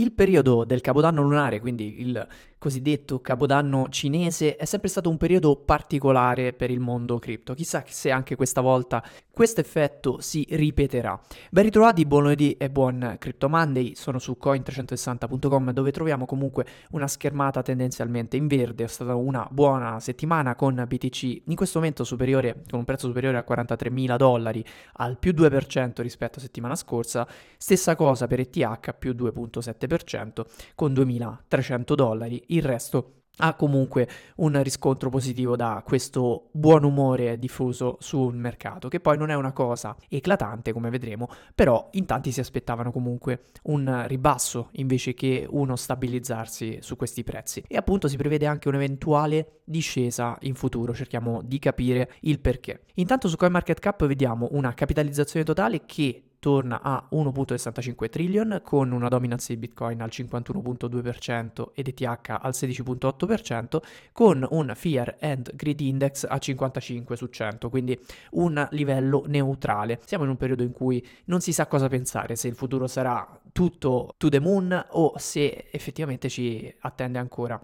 Il periodo del Capodanno lunare, quindi il cosiddetto Capodanno cinese, è sempre stato un periodo particolare per il mondo cripto. Chissà se anche questa volta questo effetto si ripeterà. Ben ritrovati, buon lunedì e buon Crypto Monday. Sono su coin360.com dove troviamo comunque una schermata tendenzialmente in verde. È stata una buona settimana con BTC in questo momento superiore, con un prezzo superiore a 43.000 dollari, al più 2% rispetto a settimana scorsa. Stessa cosa per ETH, più 2.7% con 2.300 dollari. Il resto ha comunque un riscontro positivo da questo buon umore diffuso sul mercato, che poi non è una cosa eclatante come vedremo, però in tanti si aspettavano comunque un ribasso invece che uno stabilizzarsi su questi prezzi. E appunto si prevede anche un'eventuale discesa in futuro, cerchiamo di capire il perché. Intanto su CoinMarketCap vediamo una capitalizzazione totale che torna a 1.65 trillion con una dominance di Bitcoin al 51.2% ed ETH al 16.8% con un Fear and Greed Index a 55 su 100, quindi un livello neutrale. Siamo in un periodo in cui non si sa cosa pensare, se il futuro sarà tutto to the moon o se effettivamente ci attende ancora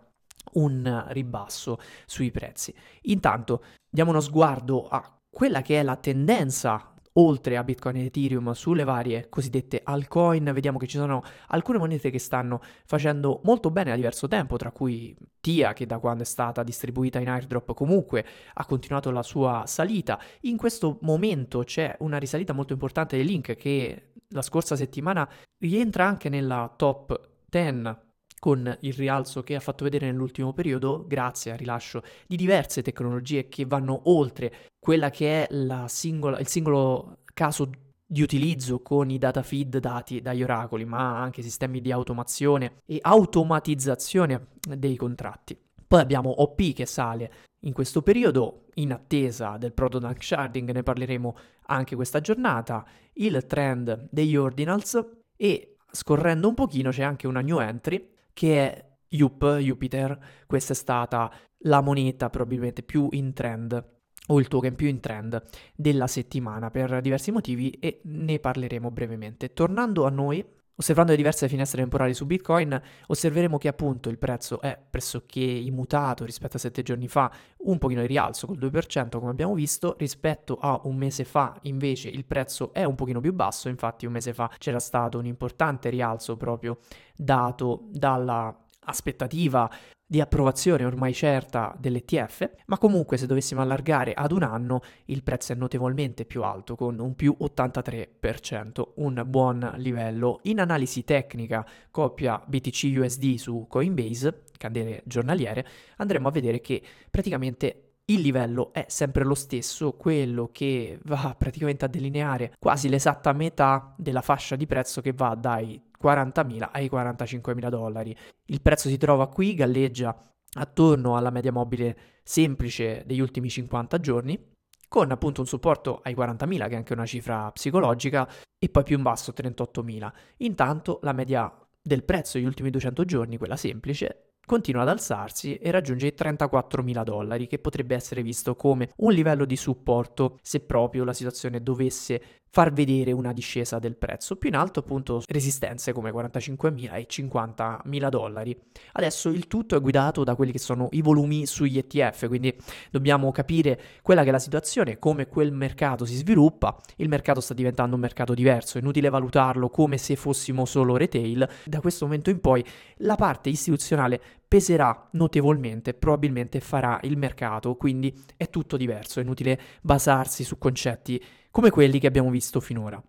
un ribasso sui prezzi. Intanto diamo uno sguardo a quella che è la tendenza oltre a Bitcoin ed Ethereum sulle varie cosiddette altcoin, vediamo che ci sono alcune monete che stanno facendo molto bene da diverso tempo, tra cui TIA che da quando è stata distribuita in airdrop comunque ha continuato la sua salita. In questo momento c'è una risalita molto importante di Link che la scorsa settimana rientra anche nella top 10 con il rialzo che ha fatto vedere nell'ultimo periodo grazie al rilascio di diverse tecnologie che vanno oltre quella che è singola, il singolo caso di utilizzo con i data feed dati dagli oracoli, ma anche sistemi di automazione e automatizzazione dei contratti. Poi abbiamo OP che sale in questo periodo, in attesa del Proto Sharding, ne parleremo anche questa giornata, il trend degli ordinals e scorrendo un pochino c'è anche una new entry che è Yup, Jupiter. Questa è stata la moneta probabilmente più in trend o il token più in trend della settimana per diversi motivi e ne parleremo brevemente. Tornando a noi, osservando le diverse finestre temporali su Bitcoin, osserveremo che appunto il prezzo è pressoché immutato rispetto a 7 giorni fa, un pochino di rialzo col 2% come abbiamo visto, rispetto a un mese fa invece il prezzo è un pochino più basso, infatti un mese fa c'era stato un importante rialzo proprio dato dalla aspettativa di approvazione ormai certa dell'ETF, ma comunque se dovessimo allargare ad un anno il prezzo è notevolmente più alto, con un più 83%, un buon livello. In analisi tecnica coppia BTC USD su Coinbase, candele giornaliere, andremo a vedere che praticamente il livello è sempre lo stesso, quello che va praticamente a delineare quasi l'esatta metà della fascia di prezzo che va dai 40.000 ai 45.000 dollari. Il prezzo si trova qui, galleggia attorno alla media mobile semplice degli ultimi 50 giorni, con appunto un supporto ai 40.000, che è anche una cifra psicologica, e poi più in basso 38.000. Intanto la media del prezzo degli ultimi 200 giorni, quella semplice, continua ad alzarsi e raggiunge i 34.000 dollari, che potrebbe essere visto come un livello di supporto se proprio la situazione dovesse far vedere una discesa del prezzo. Più in alto appunto resistenze come 45.000 e 50.000 dollari. Adesso il tutto è guidato da quelli che sono i volumi sugli ETF, quindi dobbiamo capire quella che è la situazione, come quel mercato si sviluppa. Il mercato sta diventando un mercato diverso, è inutile valutarlo come se fossimo solo retail. Da questo momento in poi la parte istituzionale peserà notevolmente, probabilmente farà il mercato, quindi è tutto diverso, è inutile basarsi su concetti come quelli che abbiamo visto finora.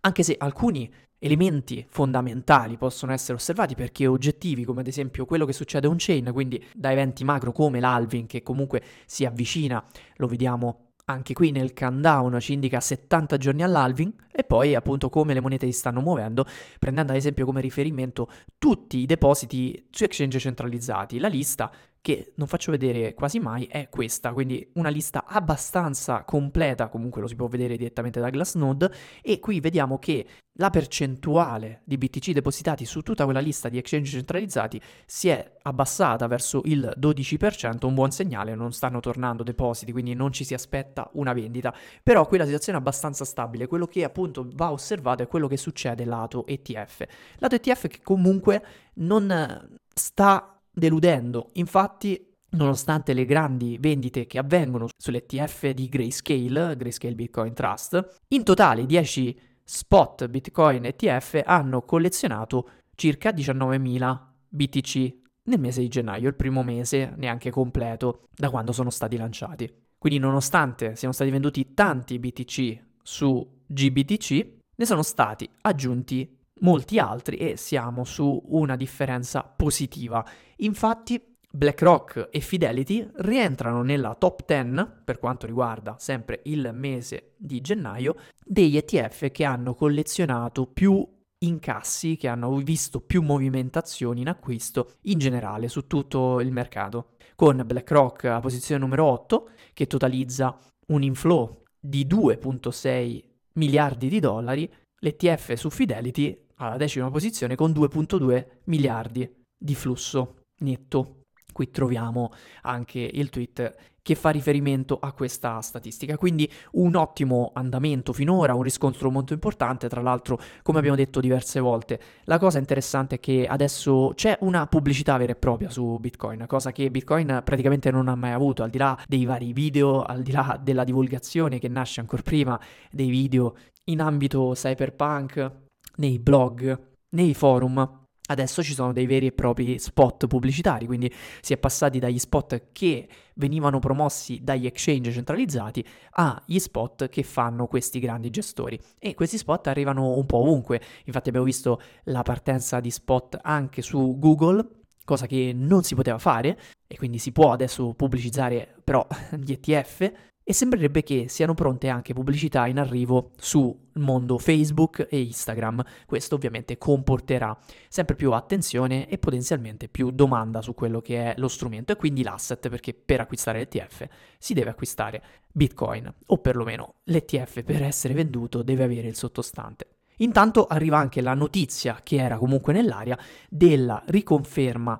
Anche se alcuni elementi fondamentali possono essere osservati perché oggettivi, come ad esempio quello che succede on-chain, quindi da eventi macro come l'alving che comunque si avvicina, lo vediamo anche qui nel countdown ci indica 70 giorni all'alving e poi appunto come le monete si stanno muovendo, prendendo ad esempio come riferimento tutti i depositi su exchange centralizzati. La lista che non faccio vedere quasi mai è questa, quindi una lista abbastanza completa, comunque lo si può vedere direttamente da Glassnode e qui vediamo che la percentuale di BTC depositati su tutta quella lista di exchange centralizzati si è abbassata verso il 12%, un buon segnale, non stanno tornando depositi, quindi non ci si aspetta una vendita, però qui la situazione è abbastanza stabile, quello che appunto va osservato è quello che succede lato ETF. Lato ETF che comunque non sta deludendo, infatti nonostante le grandi vendite che avvengono sull'ETF di Grayscale, Grayscale Bitcoin Trust, in totale 10 spot Bitcoin ETF hanno collezionato circa 19.000 BTC nel mese di gennaio, il primo mese neanche completo da quando sono stati lanciati. Quindi nonostante siano stati venduti tanti BTC su GBTC, ne sono stati aggiunti molti altri e siamo su una differenza positiva. Infatti BlackRock e Fidelity rientrano nella top 10 per quanto riguarda sempre il mese di gennaio degli ETF che hanno collezionato più incassi, che hanno visto più movimentazioni in acquisto in generale su tutto il mercato, con BlackRock a posizione numero 8 che totalizza un inflow di 2.6 miliardi di dollari, l'ETF su Fidelity alla decima posizione con 2.2 miliardi di flusso netto Qui troviamo anche il tweet che fa riferimento a questa statistica. Quindi un ottimo andamento finora, un riscontro molto importante, tra l'altro come abbiamo detto diverse volte. La cosa interessante è che adesso c'è una pubblicità vera e propria su Bitcoin, cosa che Bitcoin praticamente non ha mai avuto, al di là dei vari video, al di là della divulgazione che nasce ancora prima dei video in ambito cyberpunk, nei blog, nei forum. Adesso ci sono dei veri e propri spot pubblicitari, quindi si è passati dagli spot che venivano promossi dagli exchange centralizzati agli spot che fanno questi grandi gestori. E questi spot arrivano un po' ovunque, infatti abbiamo visto la partenza di spot anche su Google, cosa che non si poteva fare e quindi si può adesso pubblicizzare però gli ETF e sembrerebbe che siano pronte anche pubblicità in arrivo sul mondo Facebook e Instagram. Questo ovviamente comporterà sempre più attenzione e potenzialmente più domanda su quello che è lo strumento e quindi l'asset, perché per acquistare l'ETF si deve acquistare Bitcoin, o perlomeno l'ETF per essere venduto deve avere il sottostante. Intanto arriva anche la notizia, che era comunque nell'aria, della riconferma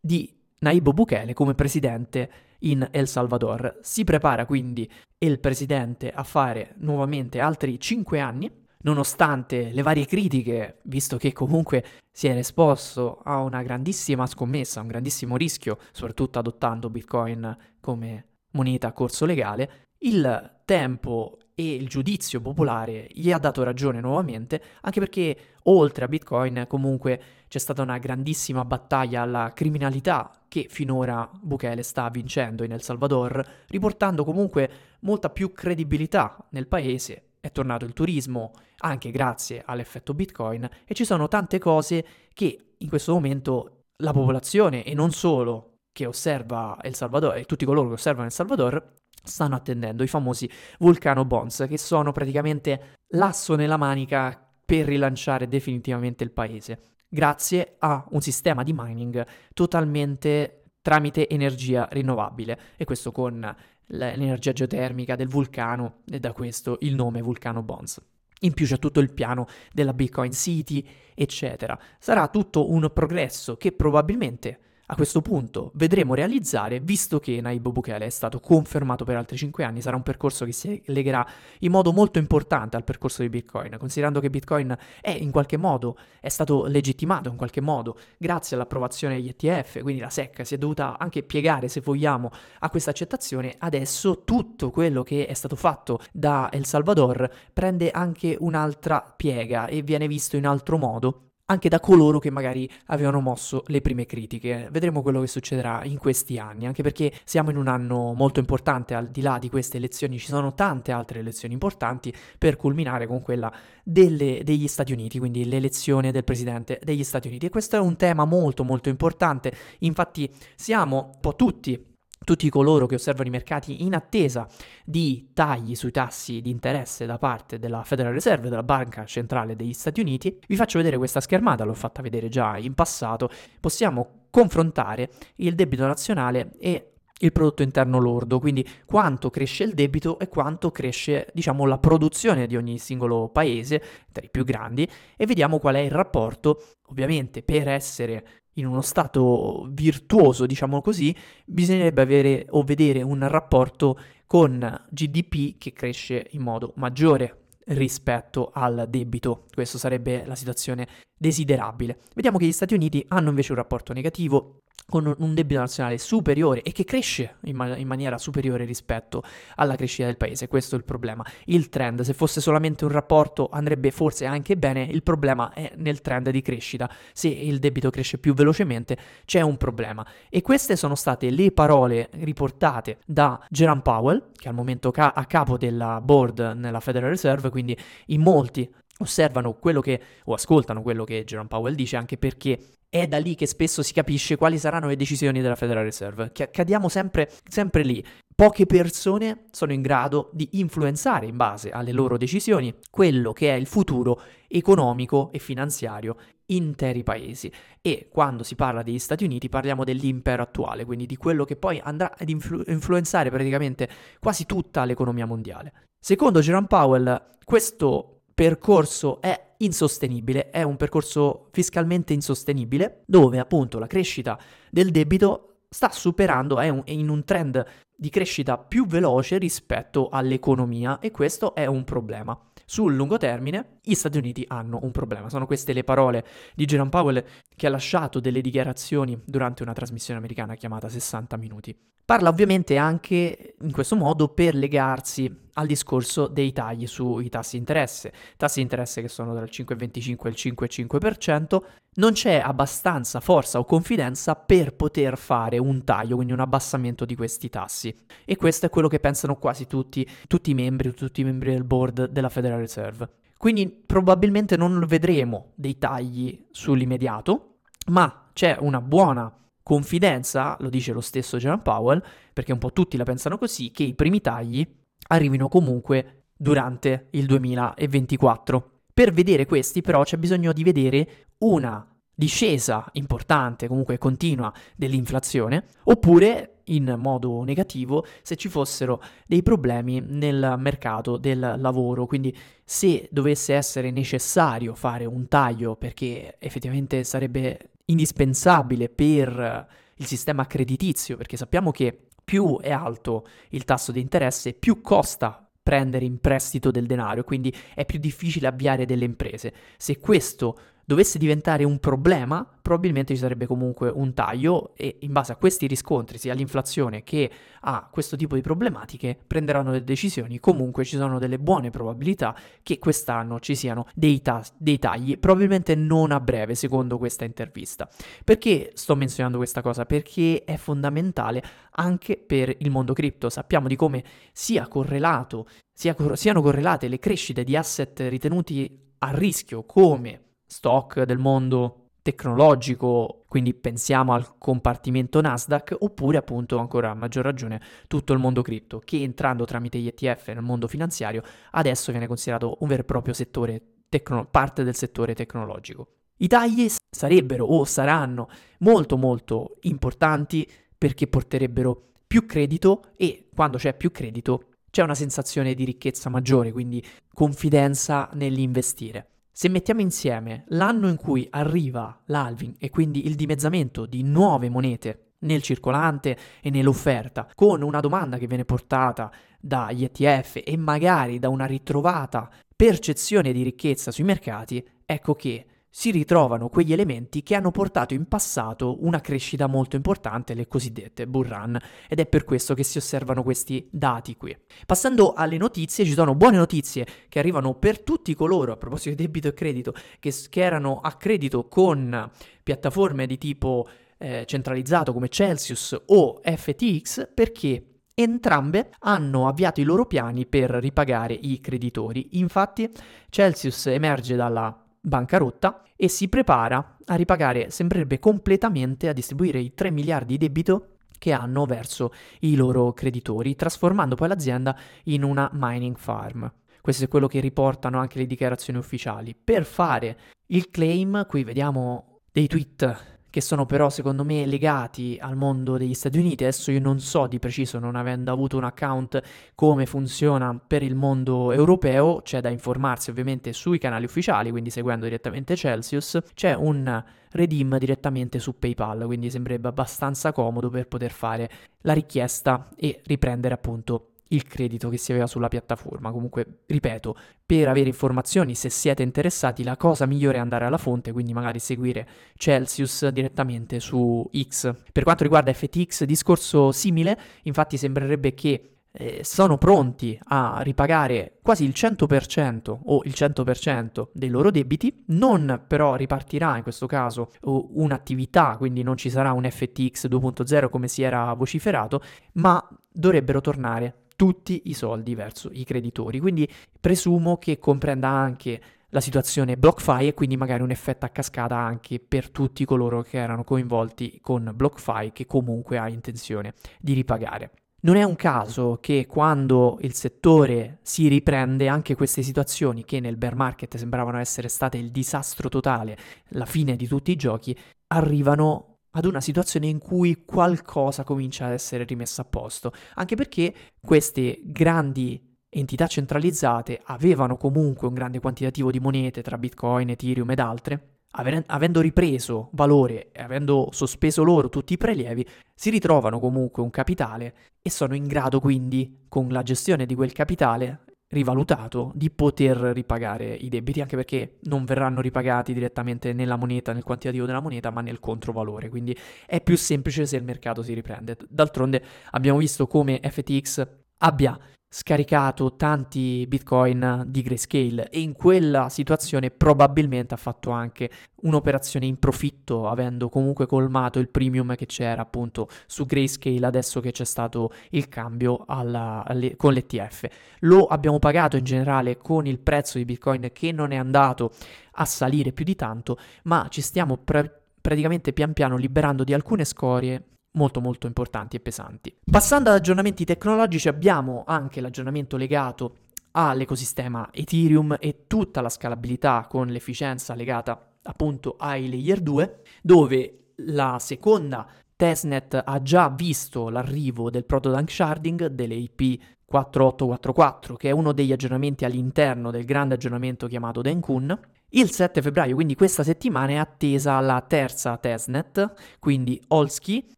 di Naibo Bukele come presidente in El Salvador. Si prepara quindi il presidente a fare nuovamente altri 5 anni, nonostante le varie critiche, visto che comunque si era esposto a una grandissima scommessa, a un grandissimo rischio, soprattutto adottando Bitcoin come moneta a corso legale, il tempo e il giudizio popolare gli ha dato ragione nuovamente, anche perché oltre a Bitcoin comunque c'è stata una grandissima battaglia alla criminalità che finora Bukele sta vincendo in El Salvador, riportando comunque molta più credibilità nel paese. È tornato il turismo, anche grazie all'effetto Bitcoin, e ci sono tante cose che in questo momento la popolazione, e non solo che osserva El Salvador, e tutti coloro che osservano El Salvador, stanno attendendo, i famosi Vulcano Bonds, che sono praticamente l'asso nella manica per rilanciare definitivamente il paese grazie a un sistema di mining totalmente tramite energia rinnovabile e questo con l'energia geotermica del vulcano e da questo il nome Vulcano Bonds. In più c'è tutto il piano della Bitcoin City, eccetera. Sarà tutto un progresso che probabilmente a questo punto vedremo realizzare, visto che Naib Bukele è stato confermato per altri 5 anni, sarà un percorso che si legherà in modo molto importante al percorso di Bitcoin, considerando che Bitcoin è in qualche modo, è stato legittimato in qualche modo grazie all'approvazione degli ETF, quindi la SEC si è dovuta anche piegare, se vogliamo, a questa accettazione, adesso tutto quello che è stato fatto da El Salvador prende anche un'altra piega e viene visto in altro modo anche da coloro che magari avevano mosso le prime critiche. Vedremo quello che succederà in questi anni, anche perché siamo in un anno molto importante, al di là di queste elezioni ci sono tante altre elezioni importanti per culminare con quella delle, degli Stati Uniti, quindi l'elezione del presidente degli Stati Uniti. E questo è un tema molto molto importante, infatti siamo un po' tutti tutti coloro che osservano i mercati in attesa di tagli sui tassi di interesse da parte della Federal Reserve, della Banca Centrale degli Stati Uniti. Vi faccio vedere questa schermata, l'ho fatta vedere già in passato. Possiamo confrontare il debito nazionale e il prodotto interno lordo, quindi quanto cresce il debito e quanto cresce, diciamo, la produzione di ogni singolo paese, tra i più grandi, e vediamo qual è il rapporto. Ovviamente, per essere in uno stato virtuoso, diciamo così, bisognerebbe avere o vedere un rapporto con GDP che cresce in modo maggiore rispetto al debito. Questa sarebbe la situazione desiderabile. Vediamo che gli Stati Uniti hanno invece un rapporto negativo con un debito nazionale superiore e che cresce in, ma- in, maniera superiore rispetto alla crescita del paese. Questo è il problema. Il trend, se fosse solamente un rapporto, andrebbe forse anche bene. Il problema è nel trend di crescita. Se il debito cresce più velocemente, c'è un problema. E queste sono state le parole riportate da Jerome Powell, che al momento ca- a capo della board nella Federal Reserve, quindi in molti osservano quello che o ascoltano quello che Jerome Powell dice anche perché è da lì che spesso si capisce quali saranno le decisioni della Federal Reserve. cadiamo sempre, sempre lì. Poche persone sono in grado di influenzare in base alle loro decisioni quello che è il futuro economico e finanziario interi paesi. E quando si parla degli Stati Uniti parliamo dell'impero attuale, quindi di quello che poi andrà ad influ- influenzare praticamente quasi tutta l'economia mondiale. Secondo Jerome Powell, questo percorso è insostenibile, è un percorso fiscalmente insostenibile, dove appunto la crescita del debito sta superando, è, un, è in un trend di crescita più veloce rispetto all'economia e questo è un problema. Sul lungo termine gli Stati Uniti hanno un problema. Sono queste le parole di Jerome Powell che ha lasciato delle dichiarazioni durante una trasmissione americana chiamata 60 minuti. Parla ovviamente anche in questo modo per legarsi al discorso dei tagli sui tassi interesse. Tassi interesse che sono il 5,25 e il 5,5%. Non c'è abbastanza forza o confidenza per poter fare un taglio, quindi un abbassamento di questi tassi. E questo è quello che pensano quasi tutti, tutti i membri, tutti i membri del board della Federal Reserve. Quindi probabilmente non vedremo dei tagli sull'immediato, ma c'è una buona confidenza, lo dice lo stesso Jerome Powell, perché un po' tutti la pensano così, che i primi tagli arrivino comunque durante il 2024. Per vedere questi però c'è bisogno di vedere una discesa importante, comunque continua, dell'inflazione, oppure in modo negativo se ci fossero dei problemi nel mercato del lavoro. Quindi se dovesse essere necessario fare un taglio perché effettivamente sarebbe indispensabile per il sistema creditizio, perché sappiamo che più è alto il tasso di interesse, più costa prendere in prestito del denaro, quindi è più difficile avviare delle imprese. Se questo dovesse diventare un problema, probabilmente ci sarebbe comunque un taglio e in base a questi riscontri, sia all'inflazione che a questo tipo di problematiche, prenderanno delle decisioni. Comunque ci sono delle buone probabilità che quest'anno ci siano dei, ta- dei tagli, probabilmente non a breve, secondo questa intervista. Perché sto menzionando questa cosa? Perché è fondamentale anche per il mondo cripto. Sappiamo di come sia correlato, sia cor- siano correlate le crescite di asset ritenuti a rischio come stock del mondo tecnologico, quindi pensiamo al compartimento Nasdaq, oppure appunto ancora a maggior ragione tutto il mondo cripto, che entrando tramite gli ETF nel mondo finanziario adesso viene considerato un vero e proprio settore, tecno- parte del settore tecnologico. I tagli sarebbero o saranno molto molto importanti perché porterebbero più credito e quando c'è più credito c'è una sensazione di ricchezza maggiore, quindi confidenza nell'investire. Se mettiamo insieme l'anno in cui arriva l'halving e quindi il dimezzamento di nuove monete nel circolante e nell'offerta, con una domanda che viene portata dagli ETF e magari da una ritrovata percezione di ricchezza sui mercati, ecco che si ritrovano quegli elementi che hanno portato in passato una crescita molto importante, le cosiddette bull run, ed è per questo che si osservano questi dati qui. Passando alle notizie, ci sono buone notizie che arrivano per tutti coloro, a proposito di debito e credito, che, che erano a credito con piattaforme di tipo eh, centralizzato come Celsius o FTX, perché Entrambe hanno avviato i loro piani per ripagare i creditori. Infatti, Celsius emerge dalla bancarotta e si prepara a ripagare, sembrerebbe completamente, a distribuire i 3 miliardi di debito che hanno verso i loro creditori, trasformando poi l'azienda in una mining farm. Questo è quello che riportano anche le dichiarazioni ufficiali. Per fare il claim, qui vediamo dei tweet che sono però secondo me legati al mondo degli Stati Uniti. Adesso io non so di preciso, non avendo avuto un account, come funziona per il mondo europeo, c'è da informarsi ovviamente sui canali ufficiali, quindi seguendo direttamente Celsius, c'è un redeem direttamente su PayPal, quindi sembrerebbe abbastanza comodo per poter fare la richiesta e riprendere appunto il credito che si aveva sulla piattaforma. Comunque, ripeto, per avere informazioni, se siete interessati, la cosa migliore è andare alla fonte, quindi magari seguire Celsius direttamente su X. Per quanto riguarda FTX, discorso simile, infatti sembrerebbe che eh, sono pronti a ripagare quasi il 100% o il 100% dei loro debiti, non però ripartirà in questo caso un'attività, quindi non ci sarà un FTX 2.0 come si era vociferato, ma dovrebbero tornare tutti i soldi verso i creditori. Quindi presumo che comprenda anche la situazione BlockFi e quindi magari un effetto a cascata anche per tutti coloro che erano coinvolti con BlockFi che comunque ha intenzione di ripagare. Non è un caso che quando il settore si riprende anche queste situazioni che nel bear market sembravano essere state il disastro totale, la fine di tutti i giochi, arrivano ad una situazione in cui qualcosa comincia ad essere rimesso a posto, anche perché queste grandi entità centralizzate avevano comunque un grande quantitativo di monete tra Bitcoin, Ethereum ed altre, avendo ripreso valore e avendo sospeso loro tutti i prelievi, si ritrovano comunque un capitale e sono in grado quindi, con la gestione di quel capitale, rivalutato di poter ripagare i debiti, anche perché non verranno ripagati direttamente nella moneta, nel quantitativo della moneta, ma nel controvalore. Quindi è più semplice se il mercato si riprende. D'altronde abbiamo visto come FTX abbia scaricato tanti bitcoin di grayscale e in quella situazione probabilmente ha fatto anche un'operazione in profitto avendo comunque colmato il premium che c'era appunto su grayscale adesso che c'è stato il cambio alla, alle, con l'ETF lo abbiamo pagato in generale con il prezzo di bitcoin che non è andato a salire più di tanto ma ci stiamo pra- praticamente pian piano liberando di alcune scorie molto molto importanti e pesanti. Passando ad aggiornamenti tecnologici abbiamo anche l'aggiornamento legato all'ecosistema Ethereum e tutta la scalabilità con l'efficienza legata appunto ai layer 2 dove la seconda testnet ha già visto l'arrivo del proto sharding delle IP 4844 che è uno degli aggiornamenti all'interno del grande aggiornamento chiamato Denkun il 7 febbraio, quindi questa settimana, è attesa la terza testnet, quindi Olski,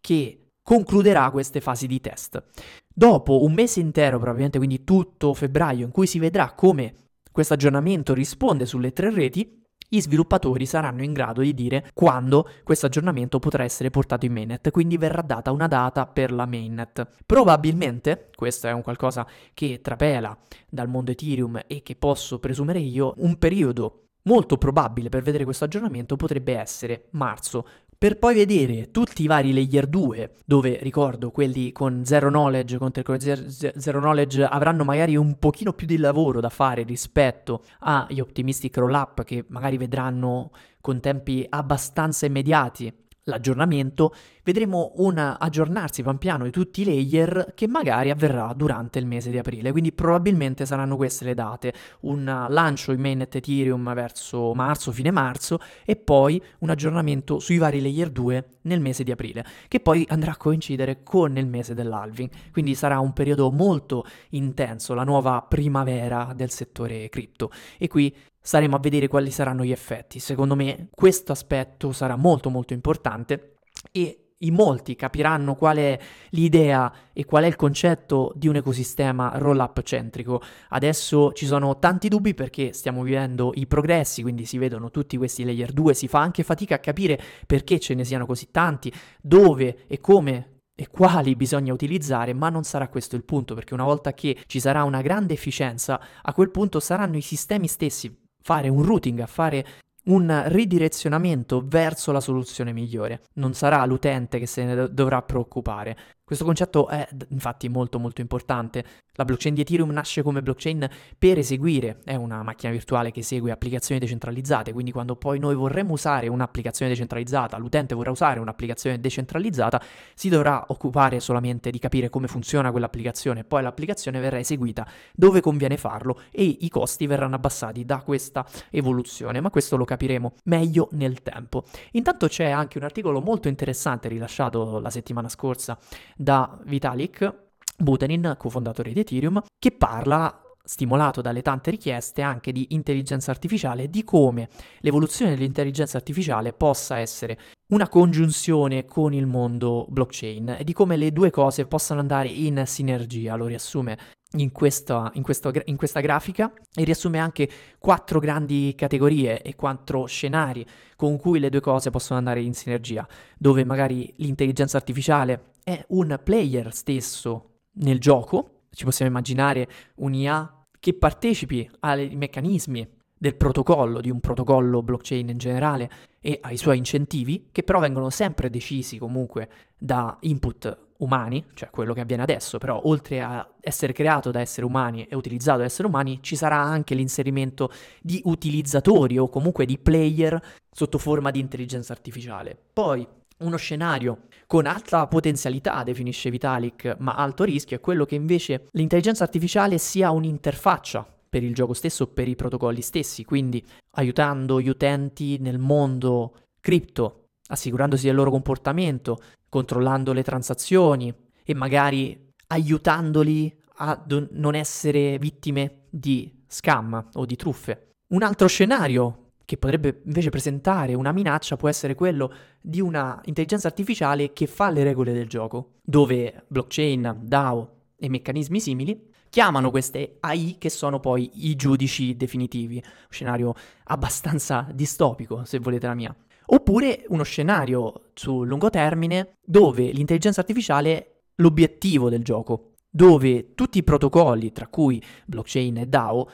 che concluderà queste fasi di test. Dopo un mese intero, probabilmente quindi tutto febbraio, in cui si vedrà come questo aggiornamento risponde sulle tre reti, gli sviluppatori saranno in grado di dire quando questo aggiornamento potrà essere portato in mainnet, quindi verrà data una data per la mainnet. Probabilmente, questo è un qualcosa che trapela dal mondo Ethereum e che posso presumere io, un periodo molto probabile per vedere questo aggiornamento potrebbe essere marzo, per poi vedere tutti i vari layer 2, dove ricordo quelli con zero knowledge, con zero knowledge avranno magari un pochino più di lavoro da fare rispetto agli optimistic roll up che magari vedranno con tempi abbastanza immediati l'aggiornamento, vedremo un aggiornarsi pian piano di tutti i layer che magari avverrà durante il mese di aprile, quindi probabilmente saranno queste le date, un lancio in mainnet Ethereum verso marzo, fine marzo e poi un aggiornamento sui vari layer 2 nel mese di aprile, che poi andrà a coincidere con il mese dell'halving, quindi sarà un periodo molto intenso, la nuova primavera del settore cripto. E qui staremo a vedere quali saranno gli effetti. Secondo me questo aspetto sarà molto molto importante e in molti capiranno qual è l'idea e qual è il concetto di un ecosistema roll-up centrico. Adesso ci sono tanti dubbi perché stiamo vivendo i progressi, quindi si vedono tutti questi layer 2, si fa anche fatica a capire perché ce ne siano così tanti, dove e come e quali bisogna utilizzare, ma non sarà questo il punto, perché una volta che ci sarà una grande efficienza, a quel punto saranno i sistemi stessi fare un routing, a fare un ridirezionamento verso la soluzione migliore. Non sarà l'utente che se ne dovrà preoccupare. Questo concetto è infatti molto molto importante. La blockchain di Ethereum nasce come blockchain per eseguire, è una macchina virtuale che esegue applicazioni decentralizzate, quindi quando poi noi vorremmo usare un'applicazione decentralizzata, l'utente vorrà usare un'applicazione decentralizzata, si dovrà occupare solamente di capire come funziona quell'applicazione, poi l'applicazione verrà eseguita dove conviene farlo e i costi verranno abbassati da questa evoluzione, ma questo lo capiremo meglio nel tempo. Intanto c'è anche un articolo molto interessante rilasciato la settimana scorsa da Vitalik Buterin, cofondatore di Ethereum, che parla stimolato dalle tante richieste anche di intelligenza artificiale, di come l'evoluzione dell'intelligenza artificiale possa essere una congiunzione con il mondo blockchain e di come le due cose possano andare in sinergia, lo riassume in questa, in, questo, in questa grafica e riassume anche quattro grandi categorie e quattro scenari con cui le due cose possono andare in sinergia, dove magari l'intelligenza artificiale è un player stesso nel gioco, ci possiamo immaginare un'IA che partecipi ai meccanismi del protocollo, di un protocollo blockchain in generale e ai suoi incentivi, che però vengono sempre decisi comunque da input umani, cioè quello che avviene adesso, però oltre a essere creato da esseri umani e utilizzato da esseri umani, ci sarà anche l'inserimento di utilizzatori o comunque di player sotto forma di intelligenza artificiale. Poi uno scenario con alta potenzialità, definisce Vitalik, ma alto rischio, è quello che invece l'intelligenza artificiale sia un'interfaccia per il gioco stesso, per i protocolli stessi, quindi aiutando gli utenti nel mondo cripto, assicurandosi del loro comportamento, controllando le transazioni e magari aiutandoli a non essere vittime di scam o di truffe. Un altro scenario che potrebbe invece presentare una minaccia può essere quello di una intelligenza artificiale che fa le regole del gioco, dove blockchain, DAO e meccanismi simili chiamano queste AI che sono poi i giudici definitivi, un scenario abbastanza distopico se volete la mia. Oppure uno scenario sul lungo termine dove l'intelligenza artificiale è l'obiettivo del gioco, dove tutti i protocolli, tra cui blockchain e DAO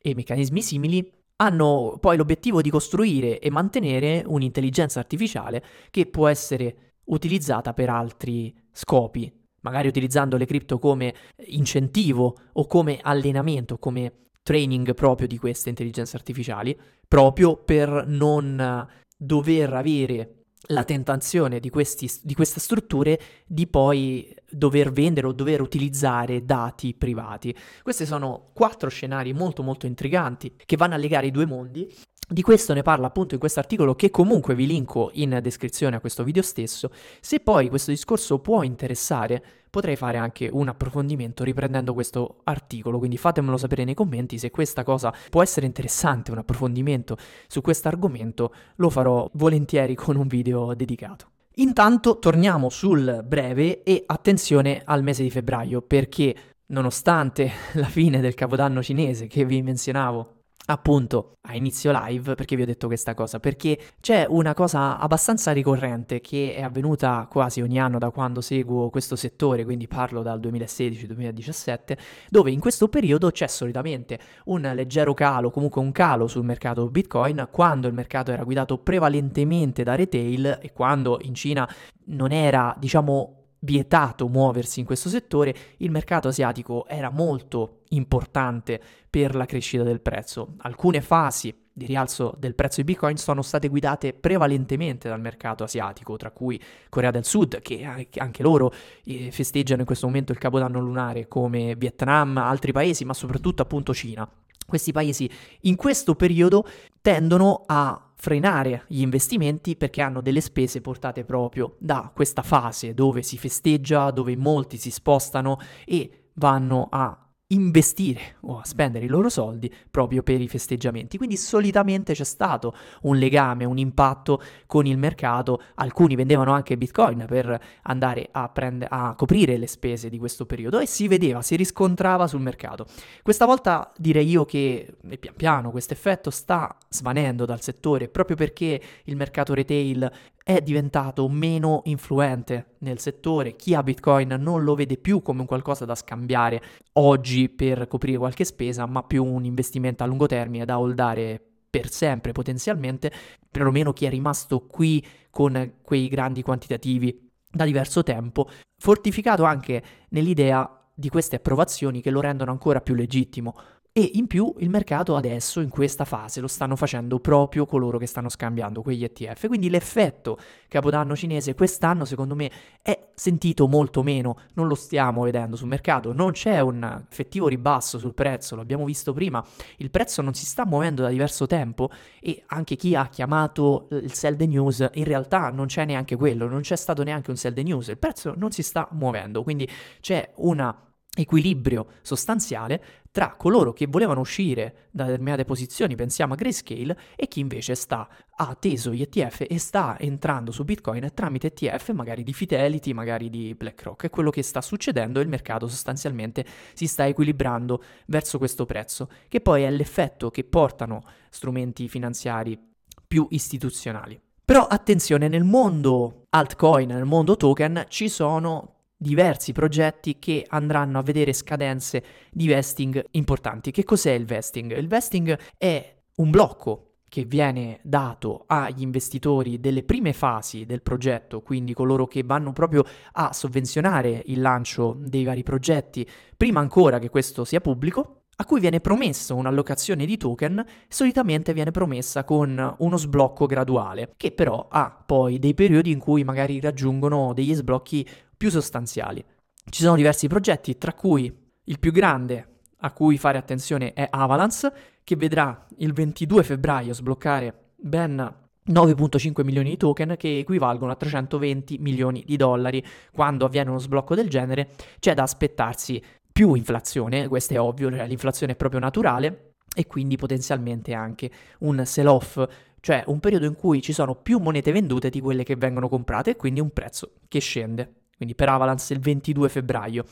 e meccanismi simili, hanno poi l'obiettivo di costruire e mantenere un'intelligenza artificiale che può essere utilizzata per altri scopi, magari utilizzando le cripto come incentivo o come allenamento, come training proprio di queste intelligenze artificiali, proprio per non dover avere la tentazione di, questi, di queste strutture di poi dover vendere o dover utilizzare dati privati. Questi sono quattro scenari molto molto intriganti che vanno a legare i due mondi di questo ne parla appunto in questo articolo che comunque vi linko in descrizione a questo video stesso. Se poi questo discorso può interessare, potrei fare anche un approfondimento riprendendo questo articolo, quindi fatemelo sapere nei commenti se questa cosa può essere interessante, un approfondimento su questo argomento, lo farò volentieri con un video dedicato. Intanto torniamo sul breve e attenzione al mese di febbraio perché nonostante la fine del capodanno cinese che vi menzionavo appunto a inizio live perché vi ho detto questa cosa? Perché c'è una cosa abbastanza ricorrente che è avvenuta quasi ogni anno da quando seguo questo settore quindi parlo dal 2016-2017 dove in questo periodo c'è solitamente un leggero calo comunque un calo sul mercato bitcoin quando il mercato era guidato prevalentemente da retail e quando in Cina non era diciamo vietato muoversi in questo settore, il mercato asiatico era molto importante per la crescita del prezzo. Alcune fasi di rialzo del prezzo di Bitcoin sono state guidate prevalentemente dal mercato asiatico, tra cui Corea del Sud, che anche loro eh, festeggiano in questo momento il Capodanno lunare, come Vietnam, altri paesi, ma soprattutto appunto Cina. Questi paesi in questo periodo tendono a frenare gli investimenti perché hanno delle spese portate proprio da questa fase dove si festeggia, dove molti si spostano e vanno a investire o a spendere i loro soldi proprio per i festeggiamenti. Quindi solitamente c'è stato un legame, un impatto con il mercato. Alcuni vendevano anche Bitcoin per andare a, prende- a coprire le spese di questo periodo e si vedeva, si riscontrava sul mercato. Questa volta direi io che pian piano questo effetto sta svanendo dal settore proprio perché il mercato retail è diventato meno influente nel settore, chi ha Bitcoin non lo vede più come un qualcosa da scambiare oggi per coprire qualche spesa, ma più un investimento a lungo termine da holdare per sempre potenzialmente, perlomeno chi è rimasto qui con quei grandi quantitativi da diverso tempo, fortificato anche nell'idea di queste approvazioni che lo rendono ancora più legittimo. E in più il mercato adesso, in questa fase, lo stanno facendo proprio coloro che stanno scambiando quegli ETF. Quindi l'effetto capodanno cinese quest'anno, secondo me, è sentito molto meno. Non lo stiamo vedendo sul mercato, non c'è un effettivo ribasso sul prezzo, l'abbiamo visto prima. Il prezzo non si sta muovendo da diverso tempo e anche chi ha chiamato il sell the news, in realtà non c'è neanche quello, non c'è stato neanche un sell the news. Il prezzo non si sta muovendo, quindi c'è una equilibrio sostanziale tra coloro che volevano uscire da determinate posizioni, pensiamo a Grayscale, e chi invece sta, ha teso gli ETF e sta entrando su Bitcoin tramite ETF, magari di Fidelity, magari di BlackRock. È quello che sta succedendo e il mercato sostanzialmente si sta equilibrando verso questo prezzo, che poi è l'effetto che portano strumenti finanziari più istituzionali. Però attenzione, nel mondo altcoin, nel mondo token, ci sono diversi progetti che andranno a vedere scadenze di vesting importanti. Che cos'è il vesting? Il vesting è un blocco che viene dato agli investitori delle prime fasi del progetto, quindi coloro che vanno proprio a sovvenzionare il lancio dei vari progetti, prima ancora che questo sia pubblico, a cui viene promessa un'allocazione di token, solitamente viene promessa con uno sblocco graduale, che però ha poi dei periodi in cui magari raggiungono degli sblocchi più sostanziali. Ci sono diversi progetti, tra cui il più grande a cui fare attenzione è Avalanche, che vedrà il 22 febbraio sbloccare ben 9.5 milioni di token che equivalgono a 320 milioni di dollari. Quando avviene uno sblocco del genere c'è da aspettarsi più inflazione, questo è ovvio, l'inflazione è proprio naturale e quindi potenzialmente anche un sell-off, cioè un periodo in cui ci sono più monete vendute di quelle che vengono comprate e quindi un prezzo che scende quindi per Avalanche il 22 febbraio.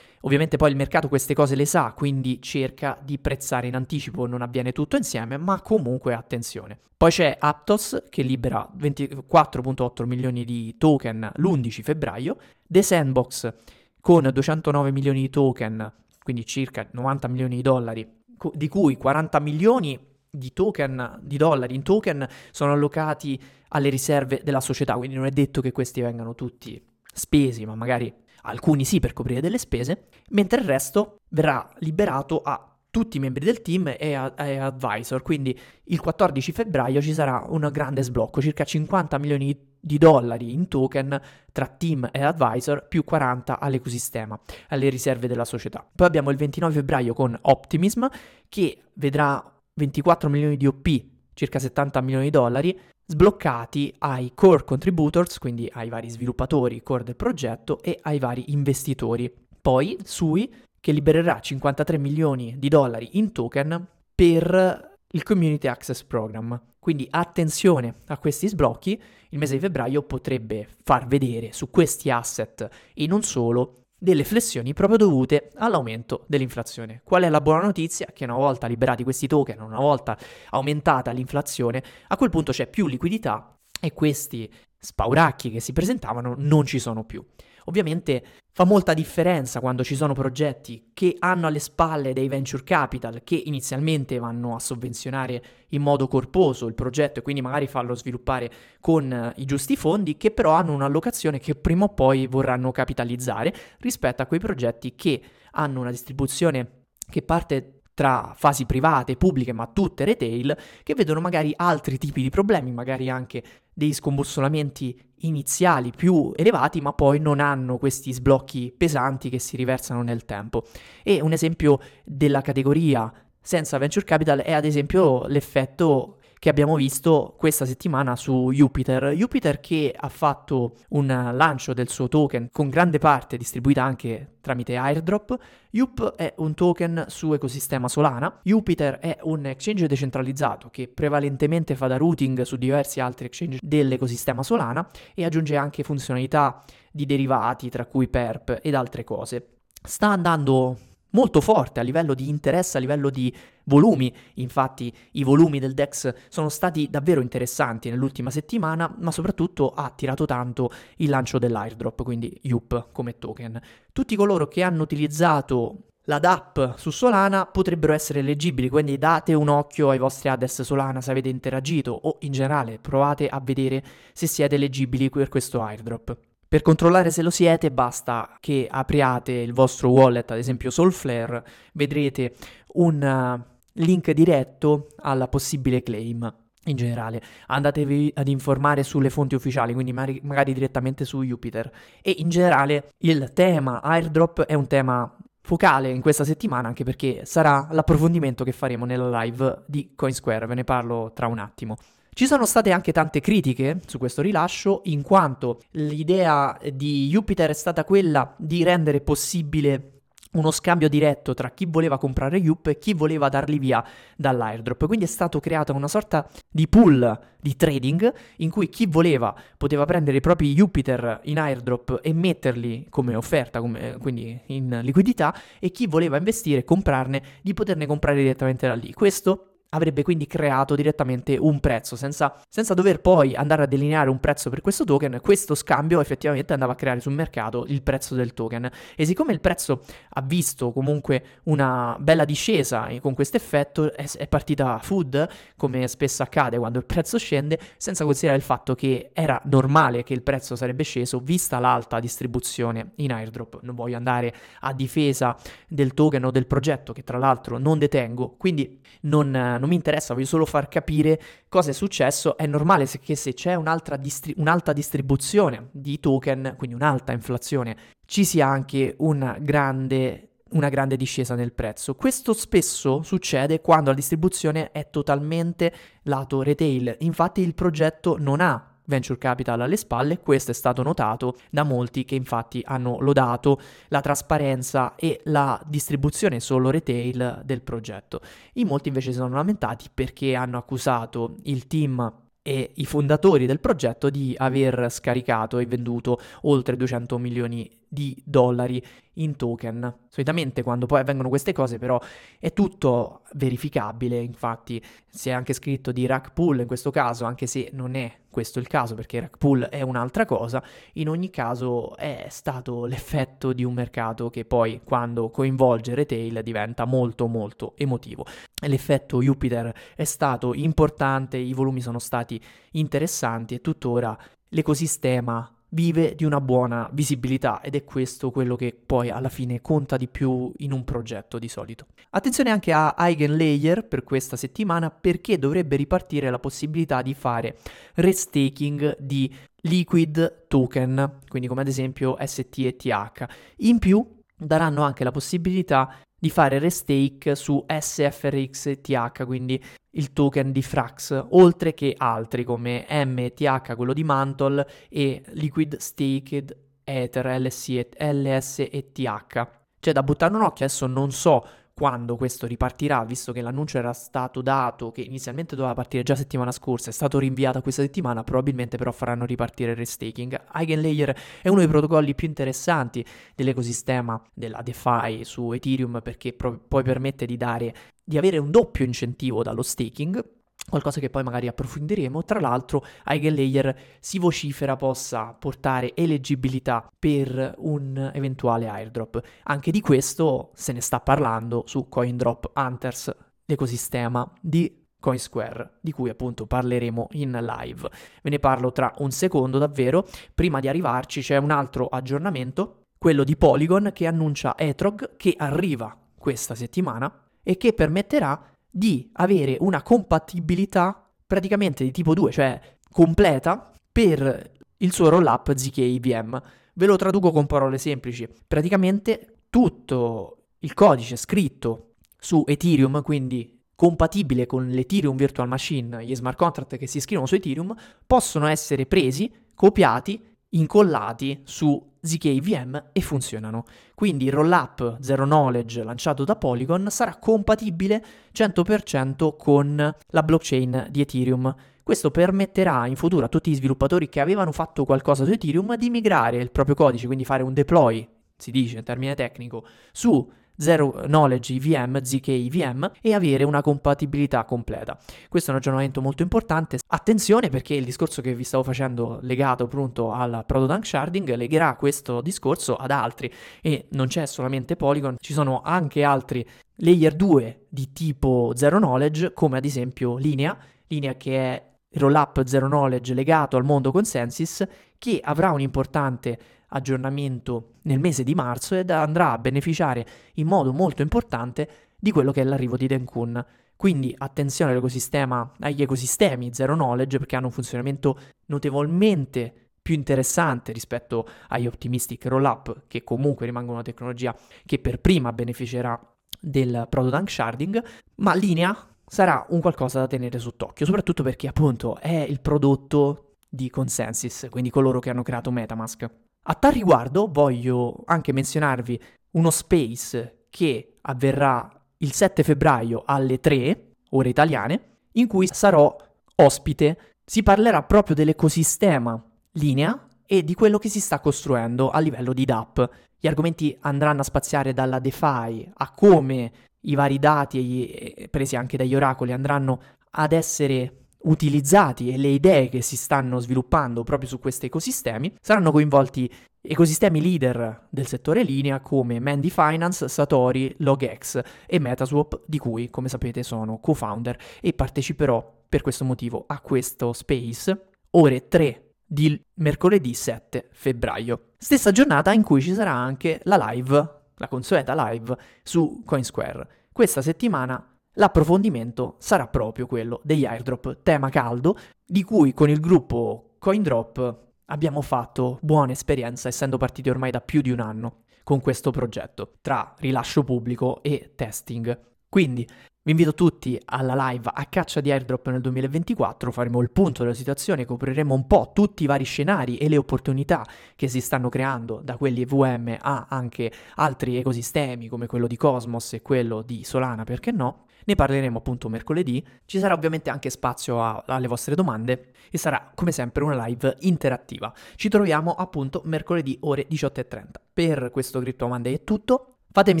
Ovviamente poi il mercato queste cose le sa, quindi cerca di prezzare in anticipo, non avviene tutto insieme, ma comunque attenzione. Poi c'è Aptos che libera 24.8 milioni di token l'11 febbraio, The Sandbox con 209 milioni di token, quindi circa 90 milioni di dollari, di cui 40 milioni di token di dollari in token sono allocati alle riserve della società, quindi non è detto che questi vengano tutti spesi, ma magari alcuni sì per coprire delle spese, mentre il resto verrà liberato a tutti i membri del team e a, a advisor. Quindi il 14 febbraio ci sarà un grande sblocco, circa 50 milioni di dollari in token tra team e advisor, più 40 all'ecosistema, alle riserve della società. Poi abbiamo il 29 febbraio con Optimism che vedrà 24 milioni di OP, circa 70 milioni di dollari, sbloccati ai core contributors, quindi ai vari sviluppatori core del progetto e ai vari investitori. Poi Sui che libererà 53 milioni di dollari in token per il Community Access Program. Quindi attenzione a questi sblocchi, il mese di febbraio potrebbe far vedere su questi asset e non solo delle flessioni proprio dovute all'aumento dell'inflazione. Qual è la buona notizia? Che una volta liberati questi token, una volta aumentata l'inflazione, a quel punto c'è più liquidità e questi spauracchi che si presentavano non ci sono più. Ovviamente fa molta differenza quando ci sono progetti che hanno alle spalle dei venture capital che inizialmente vanno a sovvenzionare in modo corposo il progetto e quindi magari farlo sviluppare con eh, i giusti fondi, che però hanno un'allocazione che prima o poi vorranno capitalizzare rispetto a quei progetti che hanno una distribuzione che parte tra fasi private, pubbliche, ma tutte retail, che vedono magari altri tipi di problemi, magari anche dei scombussolamenti iniziali più elevati, ma poi non hanno questi sblocchi pesanti che si riversano nel tempo. E un esempio della categoria senza venture capital è ad esempio l'effetto che abbiamo visto questa settimana su Jupiter. Jupiter che ha fatto un lancio del suo token con grande parte distribuita anche tramite airdrop. Yup è un token su ecosistema Solana. Jupiter è un exchange decentralizzato che prevalentemente fa da routing su diversi altri exchange dell'ecosistema Solana e aggiunge anche funzionalità di derivati, tra cui perp ed altre cose. Sta andando molto forte a livello di interesse, a livello di volumi. Infatti i volumi del DEX sono stati davvero interessanti nell'ultima settimana, ma soprattutto ha attirato tanto il lancio dell'airdrop, quindi UP come token. Tutti coloro che hanno utilizzato la DAP su Solana potrebbero essere eleggibili, quindi date un occhio ai vostri address Solana se avete interagito o in generale provate a vedere se siete eleggibili per questo airdrop. Per controllare se lo siete basta che apriate il vostro wallet, ad esempio Soulflare, vedrete un uh, link diretto alla possibile claim in generale. Andatevi ad informare sulle fonti ufficiali, quindi magari, direttamente su Jupiter. E in generale il tema airdrop è un tema focale in questa settimana, anche perché sarà l'approfondimento che faremo nella live di CoinSquare, ve ne parlo tra un attimo. Ci sono state anche tante critiche su questo rilascio, in quanto l'idea di Jupiter è stata quella di rendere possibile uno scambio diretto tra chi voleva comprare Yup e chi voleva darli via dall'airdrop. Quindi è stato creato una sorta di pool di trading in cui chi voleva poteva prendere i propri Jupiter in airdrop e metterli come offerta, come, quindi in liquidità, e chi voleva investire e comprarne di poterne comprare direttamente da lì. Questo avrebbe quindi creato direttamente un prezzo. Senza, senza, dover poi andare a delineare un prezzo per questo token questo scambio effettivamente andava a creare sul mercato il prezzo del token. E siccome il prezzo ha visto comunque una bella discesa con questo effetto è, è partita food come spesso accade quando il prezzo scende senza considerare il fatto che era normale che il prezzo sarebbe sceso vista l'alta distribuzione in airdrop. Non voglio andare a difesa del token o del progetto che tra l'altro non detengo quindi non non mi interessa, voglio solo far capire cosa è successo. È normale che se c'è distri- un'alta distribuzione di token, quindi un'alta inflazione, ci sia anche una grande una grande discesa nel prezzo. Questo spesso succede quando la distribuzione è totalmente lato retail. Infatti il progetto non ha venture capital alle spalle, questo è stato notato da molti che infatti hanno lodato la trasparenza e la distribuzione solo retail del progetto. In molti invece si sono lamentati perché hanno accusato il team e i fondatori del progetto di aver scaricato e venduto oltre 200 milioni di dollari in token. Solitamente quando poi avvengono queste cose però è tutto verificabile, infatti si è anche scritto di rack pool in questo caso, anche se non è questo il caso perché rack pool è un'altra cosa, in ogni caso è stato l'effetto di un mercato che poi quando coinvolge retail diventa molto molto emotivo. L'effetto Jupiter è stato importante, i volumi sono stati interessanti e tuttora l'ecosistema vive di una buona visibilità ed è questo quello che poi alla fine conta di più in un progetto di solito. Attenzione anche a Eigenlayer per questa settimana perché dovrebbe ripartire la possibilità di fare restaking di liquid token, quindi come ad esempio ST e TH. In più daranno anche la possibilità di fare restake su SFRX quindi il token di Frax, oltre che altri come MTH, quello di Mantle, e Liquid Staked Ether, LS e TH. C'è da buttare un occhio, adesso non so quando questo ripartirà, visto che l'annuncio era stato dato, che inizialmente doveva partire già settimana scorsa, è stato rinviato a questa settimana, probabilmente però faranno ripartire il restaking. Eigenlayer è uno dei protocolli più interessanti dell'ecosistema della DeFi su Ethereum perché pro- poi permette di dare di avere un doppio incentivo dallo staking qualcosa che poi magari approfondiremo. Tra l'altro, Eigenlayer si vocifera possa portare eleggibilità per un eventuale airdrop. Anche di questo se ne sta parlando su CoinDrop Hunters, l'ecosistema di CoinSquare, di cui appunto parleremo in live. Ve ne parlo tra un secondo davvero. Prima di arrivarci c'è un altro aggiornamento, quello di Polygon che annuncia Etrog che arriva questa settimana e che permetterà di avere una compatibilità praticamente di tipo 2, cioè completa, per il suo rollup ZK IVM. Ve lo traduco con parole semplici. Praticamente tutto il codice scritto su Ethereum, quindi compatibile con l'Ethereum Virtual Machine, gli smart contract che si scrivono su Ethereum, possono essere presi, copiati, incollati su ZK e funzionano. Quindi il rollup Zero Knowledge lanciato da Polygon sarà compatibile 100% con la blockchain di Ethereum. Questo permetterà in futuro a tutti gli sviluppatori che avevano fatto qualcosa su Ethereum di migrare il proprio codice, quindi fare un deploy, si dice in termine tecnico, su Zero Knowledge IVM, ZK IVM e avere una compatibilità completa. Questo è un aggiornamento molto importante. Attenzione perché il discorso che vi stavo facendo legato appunto al Proto Sharding legherà questo discorso ad altri e non c'è solamente Polygon, ci sono anche altri layer 2 di tipo Zero Knowledge come ad esempio Linea, Linea che è il rollup Zero Knowledge legato al mondo consensus che avrà un importante aggiornamento nel mese di marzo ed andrà a beneficiare in modo molto importante di quello che è l'arrivo di Denkun. Quindi attenzione agli ecosistemi zero knowledge perché hanno un funzionamento notevolmente più interessante rispetto agli optimistic rollup che comunque rimangono una tecnologia che per prima beneficerà del proto sharding, ma linea sarà un qualcosa da tenere sott'occhio, soprattutto perché appunto è il prodotto di Consensus, quindi coloro che hanno creato Metamask. A tal riguardo voglio anche menzionarvi uno space che avverrà il 7 febbraio alle 3 ore italiane, in cui sarò ospite. Si parlerà proprio dell'ecosistema linea e di quello che si sta costruendo a livello di DApp. Gli argomenti andranno a spaziare dalla DeFi a come i vari dati presi anche dagli oracoli andranno ad essere utilizzati e le idee che si stanno sviluppando proprio su questi ecosistemi. Saranno coinvolti ecosistemi leader del settore linea come Mandy Finance, Satori, LogX e Metaswap, di cui, come sapete, sono co-founder e parteciperò per questo motivo a questo space ore 3 di mercoledì 7 febbraio. Stessa giornata in cui ci sarà anche la live, la consueta live su Coinsquare. Questa settimana l'approfondimento sarà proprio quello degli airdrop, tema caldo, di cui con il gruppo CoinDrop abbiamo fatto buona esperienza essendo partiti ormai da più di un anno con questo progetto, tra rilascio pubblico e testing. Quindi vi invito tutti alla live a caccia di airdrop nel 2024, faremo il punto della situazione, copriremo un po' tutti i vari scenari e le opportunità che si stanno creando da quelli EVM a anche altri ecosistemi come quello di Cosmos e quello di Solana, perché no? Ne parleremo appunto mercoledì, ci sarà ovviamente anche spazio a, alle vostre domande e sarà come sempre una live interattiva. Ci troviamo appunto mercoledì ore 18.30. Per questo Crypto Monday è tutto, fatemi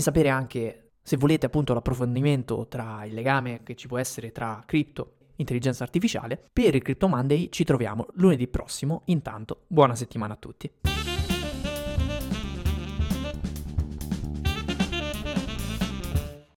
sapere anche se volete appunto l'approfondimento tra il legame che ci può essere tra cripto e intelligenza artificiale, per il Crypto Monday ci troviamo lunedì prossimo. Intanto, buona settimana a tutti.